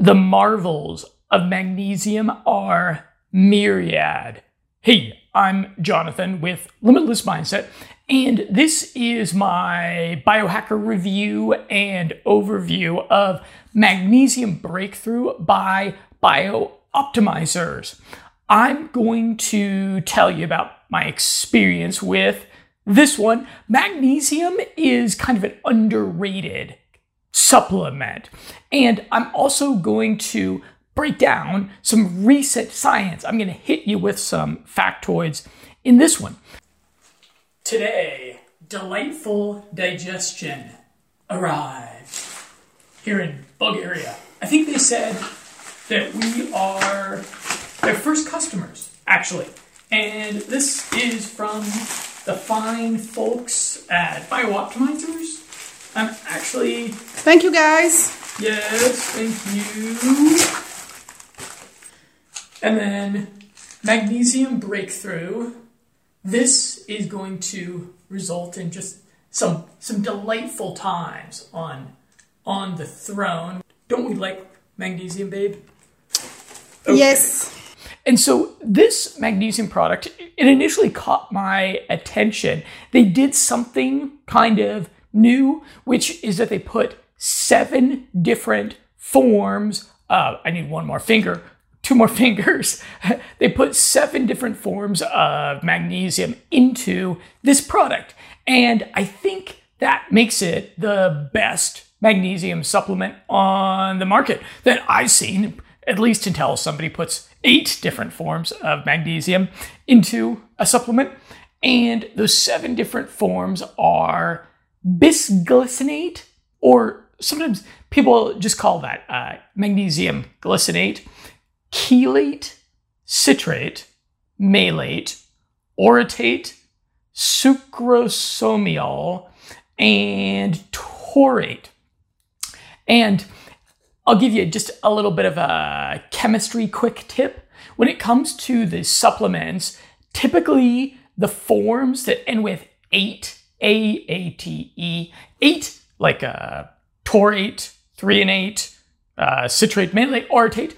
The marvels of magnesium are myriad. Hey, I'm Jonathan with Limitless Mindset, and this is my biohacker review and overview of Magnesium Breakthrough by BiOptimizers. I'm going to tell you about my experience with this one. Magnesium is kind of an underrated supplement. And I'm also going to break down some recent science. I'm going to hit you with some factoids in this one. Today, delightful digestion arrived here in Bulgaria. I think they said that we are their first customers, actually. And this is from the fine folks at BiOptimizers. I'm actually. Thank you, guys. Yes, thank you. And then magnesium breakthrough. This is going to result in just some some delightful times on on the throne. Don't we like magnesium, babe? Okay. Yes. And so this magnesium product, it initially caught my attention. They did something kind of new, which is that they put seven different forms. Uh, I need one more finger, two more fingers. they put seven different forms of magnesium into this product. And I think that makes it the best magnesium supplement on the market that I've seen, at least until somebody puts eight different forms of magnesium into a supplement. And those seven different forms are bisglycinate, or sometimes people just call that uh, magnesium glycinate, chelate, citrate, malate, orotate, sucrosomial, and taurate. And I'll give you just a little bit of a chemistry quick tip. When it comes to the supplements, typically the forms that end with 8 a A T E, eight, like a taurate, three and eight, uh, citrate, malate, orotate.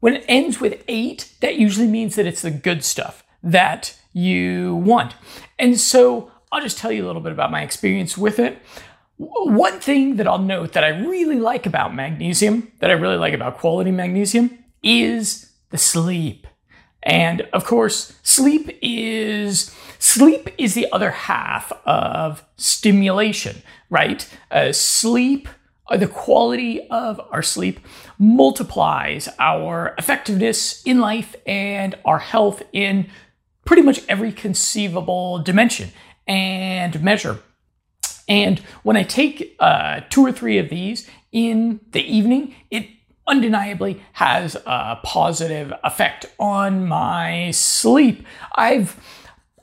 When it ends with eight, that usually means that it's the good stuff that you want. And so I'll just tell you a little bit about my experience with it. One thing that I'll note that I really like about magnesium, that I really like about quality magnesium, is the sleep. And of course, sleep is sleep is the other half of stimulation, right? Uh, sleep, uh, the quality of our sleep multiplies our effectiveness in life and our health in pretty much every conceivable dimension and measure. And when I take uh, two or three of these in the evening, it undeniably has a positive effect on my sleep. I've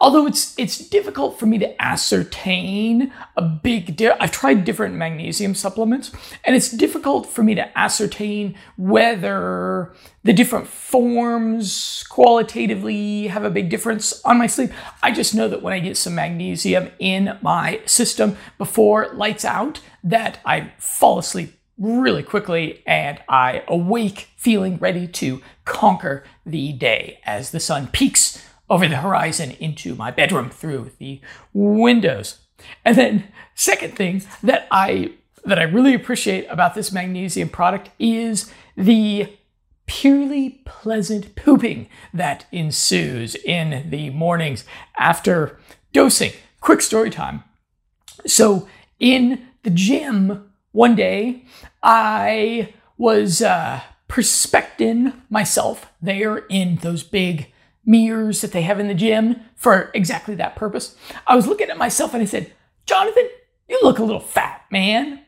although it's it's difficult for me to ascertain a big di- I've tried different magnesium supplements and it's difficult for me to ascertain whether the different forms qualitatively have a big difference on my sleep. I just know that when I get some magnesium in my system before lights out that I fall asleep really quickly and I awake feeling ready to conquer the day as the sun peeks over the horizon into my bedroom through the windows. And then second thing that I that I really appreciate about this magnesium product is the purely pleasant pooping that ensues in the mornings after dosing. Quick story time. So in the gym one day, I was uh, perspecting myself there in those big mirrors that they have in the gym for exactly that purpose. I was looking at myself and I said, Jonathan, you look a little fat, man.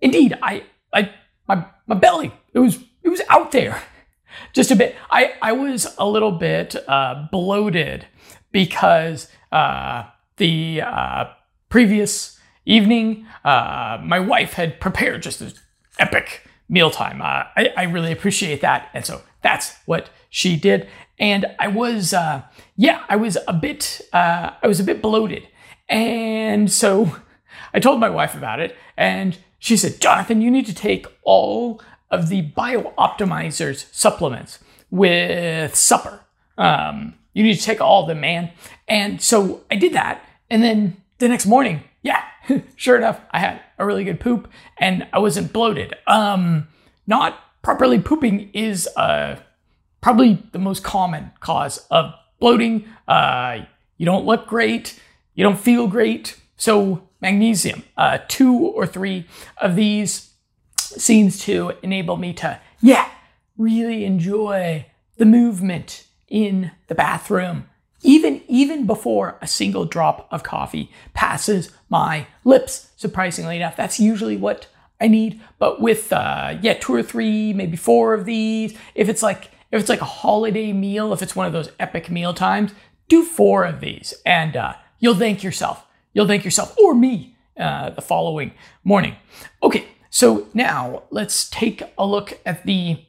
Indeed, I, I, my, my belly, it was, it was out there just a bit. I, I was a little bit uh, bloated because uh, the uh, previous evening, uh, my wife had prepared just this epic mealtime. Uh, I, I, really appreciate that. And so that's what she did. And I was, uh, yeah, I was a bit, uh, I was a bit bloated. And so I told my wife about it and she said, Jonathan, you need to take all of the BiOptimizers supplements with supper. Um, you need to take all of them, man. And so I did that. And then the next morning, yeah, sure enough, I had a really good poop and I wasn't bloated. Um, not properly pooping is uh, probably the most common cause of bloating. Uh, you don't look great, you don't feel great. So, magnesium, uh, two or three of these seems to enable me to, yeah, really enjoy the movement in the bathroom even even before a single drop of coffee passes my lips surprisingly enough that's usually what i need but with uh, yeah two or three maybe four of these if it's like if it's like a holiday meal if it's one of those epic meal times do four of these and uh, you'll thank yourself you'll thank yourself or me uh, the following morning okay so now let's take a look at the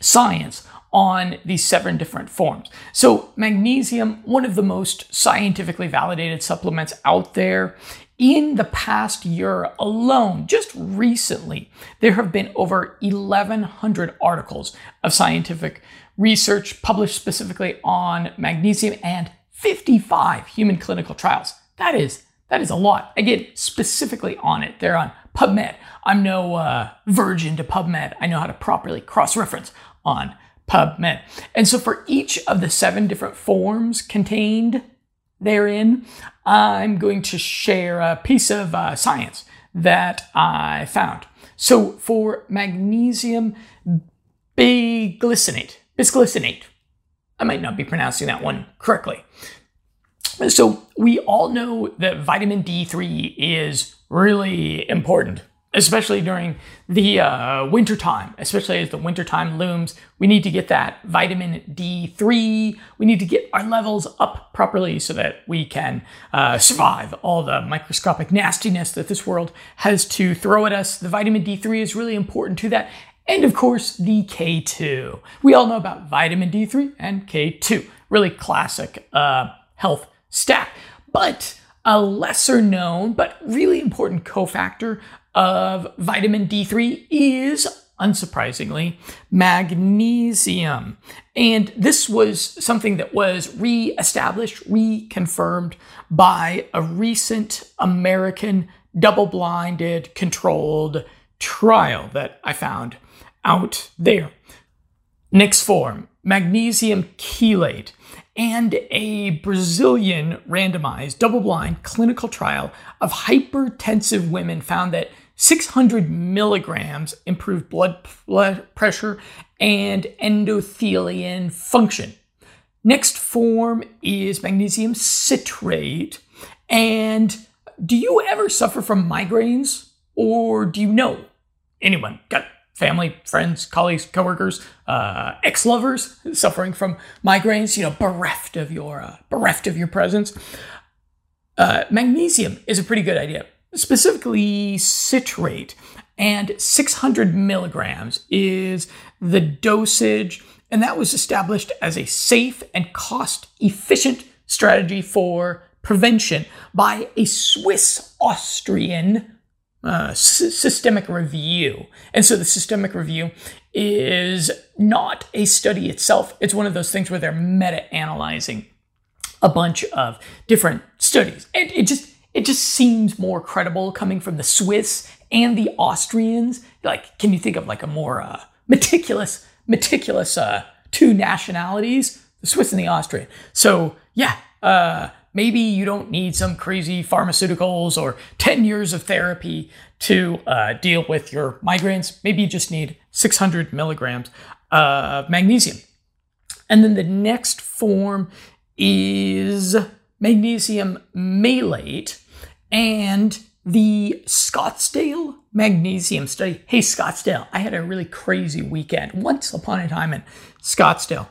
science on these seven different forms. So, magnesium, one of the most scientifically validated supplements out there. In the past year alone, just recently, there have been over 1,100 articles of scientific research published specifically on magnesium and 55 human clinical trials. That is that is a lot. Again, specifically on it. They're on PubMed. I'm no uh, virgin to PubMed. I know how to properly cross-reference on PubMed. And so for each of the seven different forms contained therein, I'm going to share a piece of uh, science that I found. So for magnesium biglycinate, bisglycinate, I might not be pronouncing that one correctly. So we all know that vitamin D3 is really important especially during the uh, winter time, especially as the winter time looms. We need to get that vitamin D3. We need to get our levels up properly so that we can uh, survive all the microscopic nastiness that this world has to throw at us. The vitamin D3 is really important to that. And of course, the K2. We all know about vitamin D3 and K2. Really classic uh, health stack. But a lesser known but really important cofactor of vitamin D3 is, unsurprisingly, magnesium. And this was something that was re established, reconfirmed by a recent American double blinded controlled trial that I found out there. Next form, magnesium chelate, and a Brazilian randomized double blind clinical trial of hypertensive women found that 600 milligrams improved blood pressure and endothelial function. Next form is magnesium citrate. And do you ever suffer from migraines? Or do you know anyone got family, friends, colleagues, coworkers, uh, ex-lovers suffering from migraines? You know, bereft of your uh, bereft of your presence. Uh, magnesium is a pretty good idea specifically citrate. And 600 milligrams is the dosage, and that was established as a safe and cost efficient strategy for prevention by a Swiss Austrian uh, s- systemic review. And so the systemic review is not a study itself, it's one of those things where they're meta analyzing a bunch of different studies. And it just it just seems more credible coming from the Swiss and the Austrians. Like, can you think of like a more uh, meticulous, meticulous uh, two nationalities, the Swiss and the Austrian? So yeah, uh, maybe you don't need some crazy pharmaceuticals or 10 years of therapy to uh, deal with your migraines. Maybe you just need 600 milligrams of magnesium. And then the next form is magnesium malate and the Scottsdale magnesium study. Hey, Scottsdale, I had a really crazy weekend once upon a time in Scottsdale.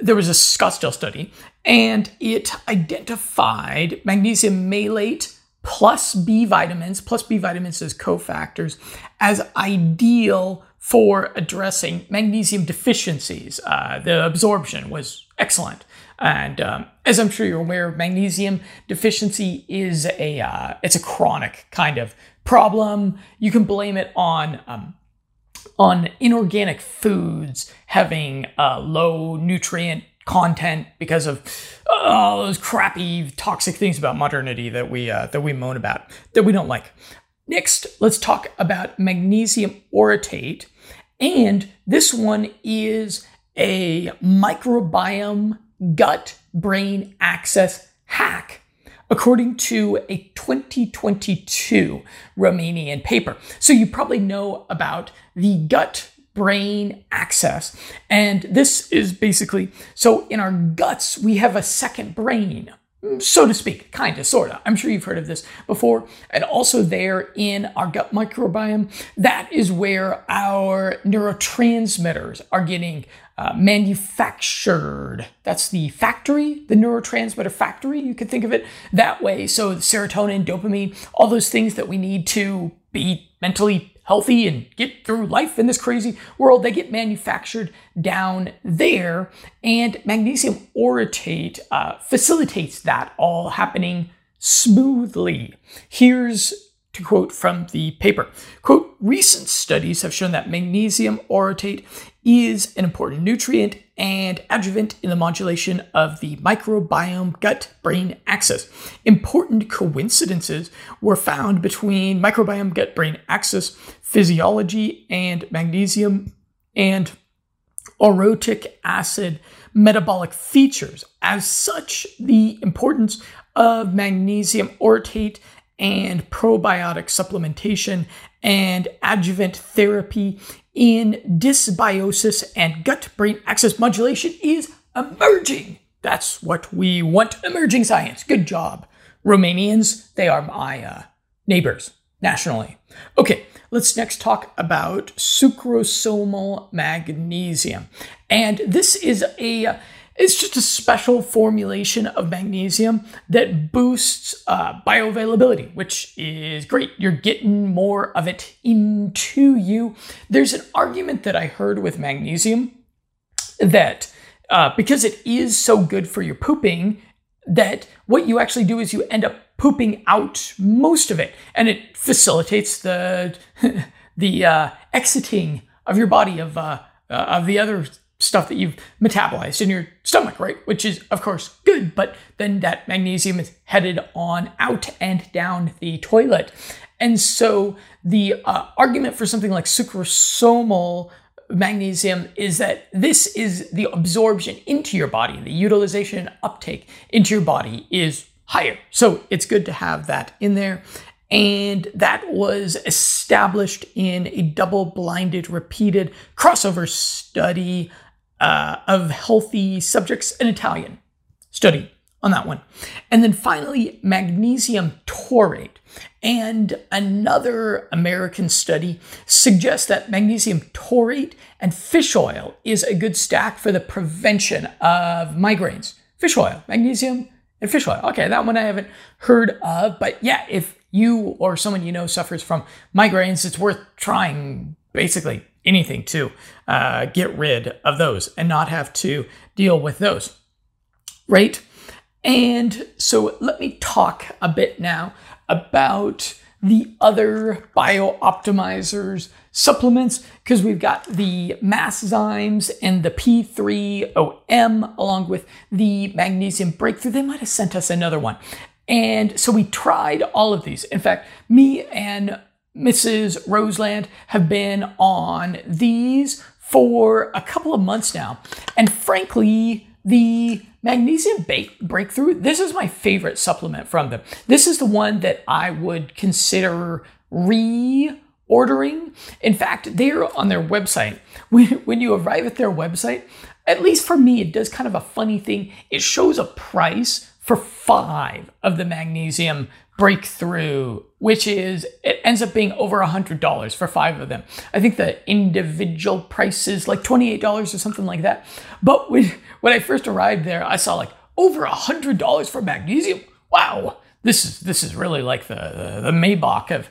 There was a Scottsdale study, and it identified magnesium malate plus B vitamins, plus B vitamins as cofactors, as ideal for addressing magnesium deficiencies. Uh, the absorption was excellent. And um, as I'm sure you're aware, magnesium deficiency is a uh, it's a chronic kind of problem. You can blame it on um, on inorganic foods having uh, low nutrient content because of all those crappy toxic things about modernity that we uh, that we moan about that we don't like. Next, let's talk about magnesium orotate, and this one is a microbiome gut brain axis hack according to a 2022 Romanian paper. So you probably know about the gut brain axis. And this is basically so in our guts, we have a second brain, so to speak, kind of, sort of. I'm sure you've heard of this before. And also, there in our gut microbiome, that is where our neurotransmitters are getting uh, manufactured. That's the factory, the neurotransmitter factory. You could think of it that way. So, serotonin, dopamine, all those things that we need to be mentally healthy and get through life in this crazy world, they get manufactured down there. And magnesium orotate uh, facilitates that all happening smoothly. Here's to quote from the paper quote recent studies have shown that magnesium orotate is an important nutrient and adjuvant in the modulation of the microbiome gut brain axis. Important coincidences were found between microbiome gut brain axis physiology and magnesium and orotic acid metabolic features. As such, the importance of magnesium orotate and probiotic supplementation and adjuvant therapy in dysbiosis and gut brain axis modulation is emerging. That's what we want emerging science. Good job. Romanians, they are my uh, neighbors nationally. Okay, let's next talk about sucrosomal magnesium. And this is a it's just a special formulation of magnesium that boosts uh, bioavailability, which is great. You're getting more of it into you. There's an argument that I heard with magnesium that uh, because it is so good for your pooping, that what you actually do is you end up pooping out most of it, and it facilitates the the uh, exiting of your body of uh, uh, of the other stuff that you've metabolized in your stomach, right? Which is, of course, good, but then that magnesium is headed on out and down the toilet. And so the uh, argument for something like sucrosomal magnesium is that this is the absorption into your body, the utilization and uptake into your body is higher. So it's good to have that in there. And that was established in a double blinded, repeated crossover study uh, of healthy subjects, an Italian study on that one. And then finally, magnesium taurate. And another American study suggests that magnesium taurate and fish oil is a good stack for the prevention of migraines. Fish oil, magnesium, and fish oil. Okay, that one I haven't heard of, but yeah, if you or someone you know suffers from migraines, it's worth trying basically anything to uh, get rid of those and not have to deal with those. Right? And so let me talk a bit now about the other BiOptimizers supplements because we've got the Masszymes and the P3OM along with the magnesium breakthrough. They might have sent us another one. And so we tried all of these. In fact, me and Mrs. Roseland have been on these for a couple of months now. And frankly, the magnesium breakthrough, this is my favorite supplement from them. This is the one that I would consider reordering. In fact, they're on their website. When, when you arrive at their website, at least for me, it does kind of a funny thing. It shows a price for five of the magnesium breakthrough, which is it ends up being over a hundred dollars for five of them. I think the individual price is like twenty eight dollars or something like that. But when when I first arrived there, I saw like over a hundred dollars for magnesium. Wow, this is this is really like the the, the Maybach of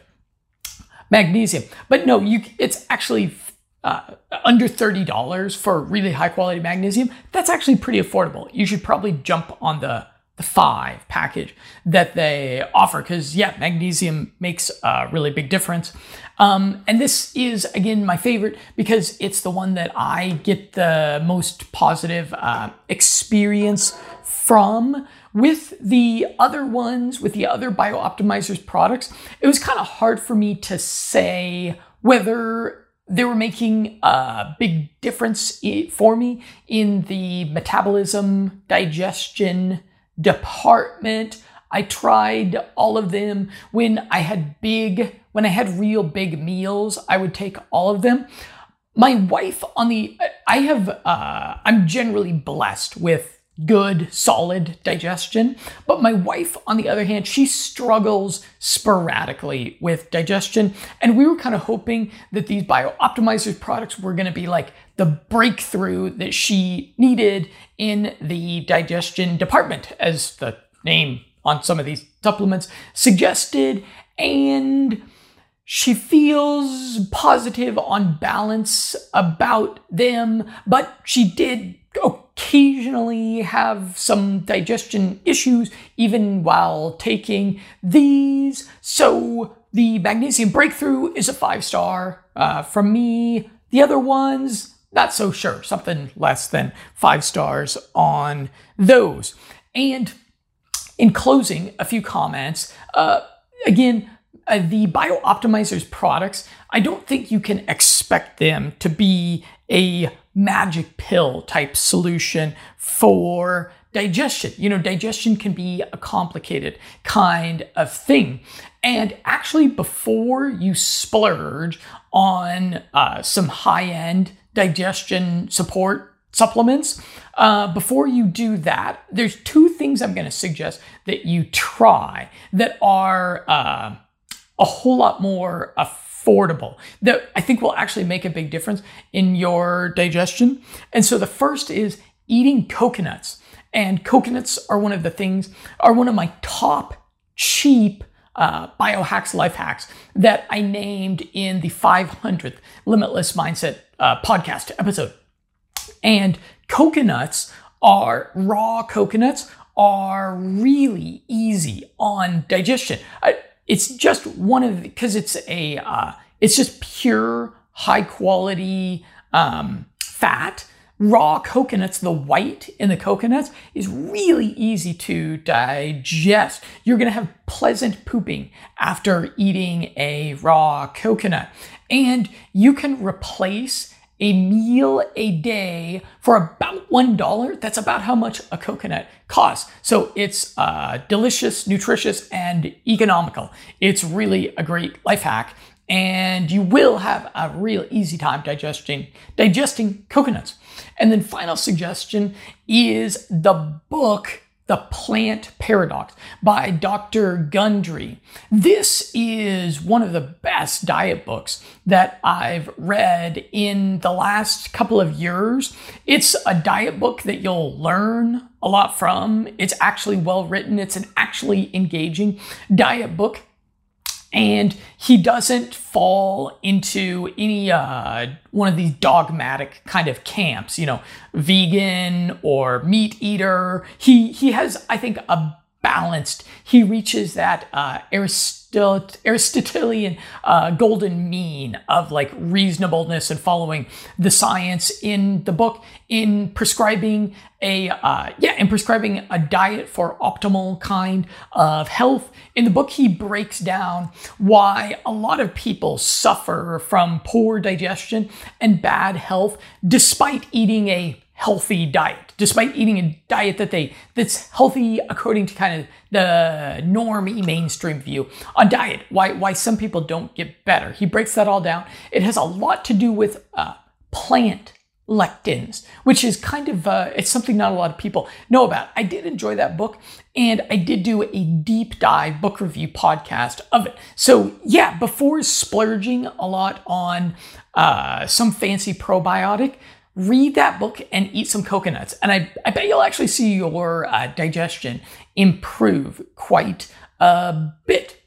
magnesium. But no, you it's actually uh, under $30 for really high quality magnesium, that's actually pretty affordable. You should probably jump on the five package that they offer because yeah magnesium makes a really big difference. Um, and this is again my favorite because it's the one that i get the most positive uh, experience from with the other ones with the other BiOptimizers products. It was kind of hard for me to say whether they were making a big difference for me in the metabolism digestion department. I tried all of them. When I had big, when I had real big meals, I would take all of them. My wife on the, I have, uh, I'm generally blessed with good, solid digestion. But my wife, on the other hand, she struggles sporadically with digestion. And we were kind of hoping that these BiOptimizers products were going to be like the breakthrough that she needed in the digestion department, as the name on some of these supplements suggested. And she feels positive on balance about them, but she did occasionally have some digestion issues even while taking these. So the magnesium breakthrough is a five star uh, from me. The other ones, not so sure, something less than five stars on those. And in closing, a few comments. Uh, again, uh, the BiOptimizers products, I don't think you can expect them to be a magic pill type solution for digestion. You know, digestion can be a complicated kind of thing. And actually, before you splurge on uh, some high end digestion support supplements, uh, before you do that, there's two things I'm going to suggest that you try that are uh, a whole lot more affordable that I think will actually make a big difference in your digestion. And so the first is eating coconuts. And coconuts are one of the things, are one of my top cheap uh, biohacks, life hacks that I named in the 500th Limitless Mindset uh, podcast episode. And coconuts are raw coconuts are really easy on digestion. I, it's just one of because it's a uh, it's just pure high quality um, fat raw coconuts the white in the coconuts is really easy to digest you're to have pleasant pooping after eating a raw coconut and you can replace a meal a day for about $1. That's about how much a coconut costs. So it's uh, delicious, nutritious, and economical. It's really a great life hack. And you will have a real easy time digesting digesting coconuts. And then final suggestion is the book the Plant Paradox by Dr. Gundry. This is one of the best diet books that I've read in the last couple of years. It's a diet book that you'll learn a lot from. It's actually well written, it's an actually engaging diet book and he doesn't fall into any uh, one of these dogmatic kind of camps, you know, vegan or meat eater. He he has, I think, a balanced. He reaches that uh, Aristotelian uh, golden mean of like reasonableness and following the science in the book in prescribing a uh, yeah in prescribing a diet for optimal kind of health. In the book he breaks down why a lot of people suffer from poor digestion and bad health despite eating a healthy diet, despite eating a diet that they that's healthy according to kind of the normy mainstream view on diet. Why why some people don't get better. He breaks that all down. It has a lot to do with uh, plant lectins, which is kind of uh, it's something not a lot of people know about. I did enjoy that book, and I did do a deep dive book review podcast of it. So yeah, before splurging a lot on uh, some fancy probiotic, read that book and eat some coconuts. And I, I bet you'll actually see your uh, digestion improve quite a bit.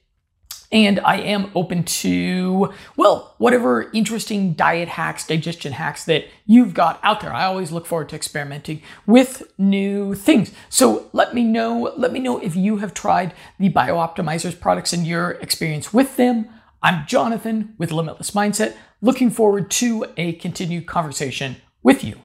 And I am open to, well, whatever interesting diet hacks, digestion hacks that you've got out there. I always look forward to experimenting with new things. So let me know, let me know if you have tried the BiOptimizers products and your experience with them. I'm Jonathan with Limitless Mindset, looking forward to a continued conversation with you.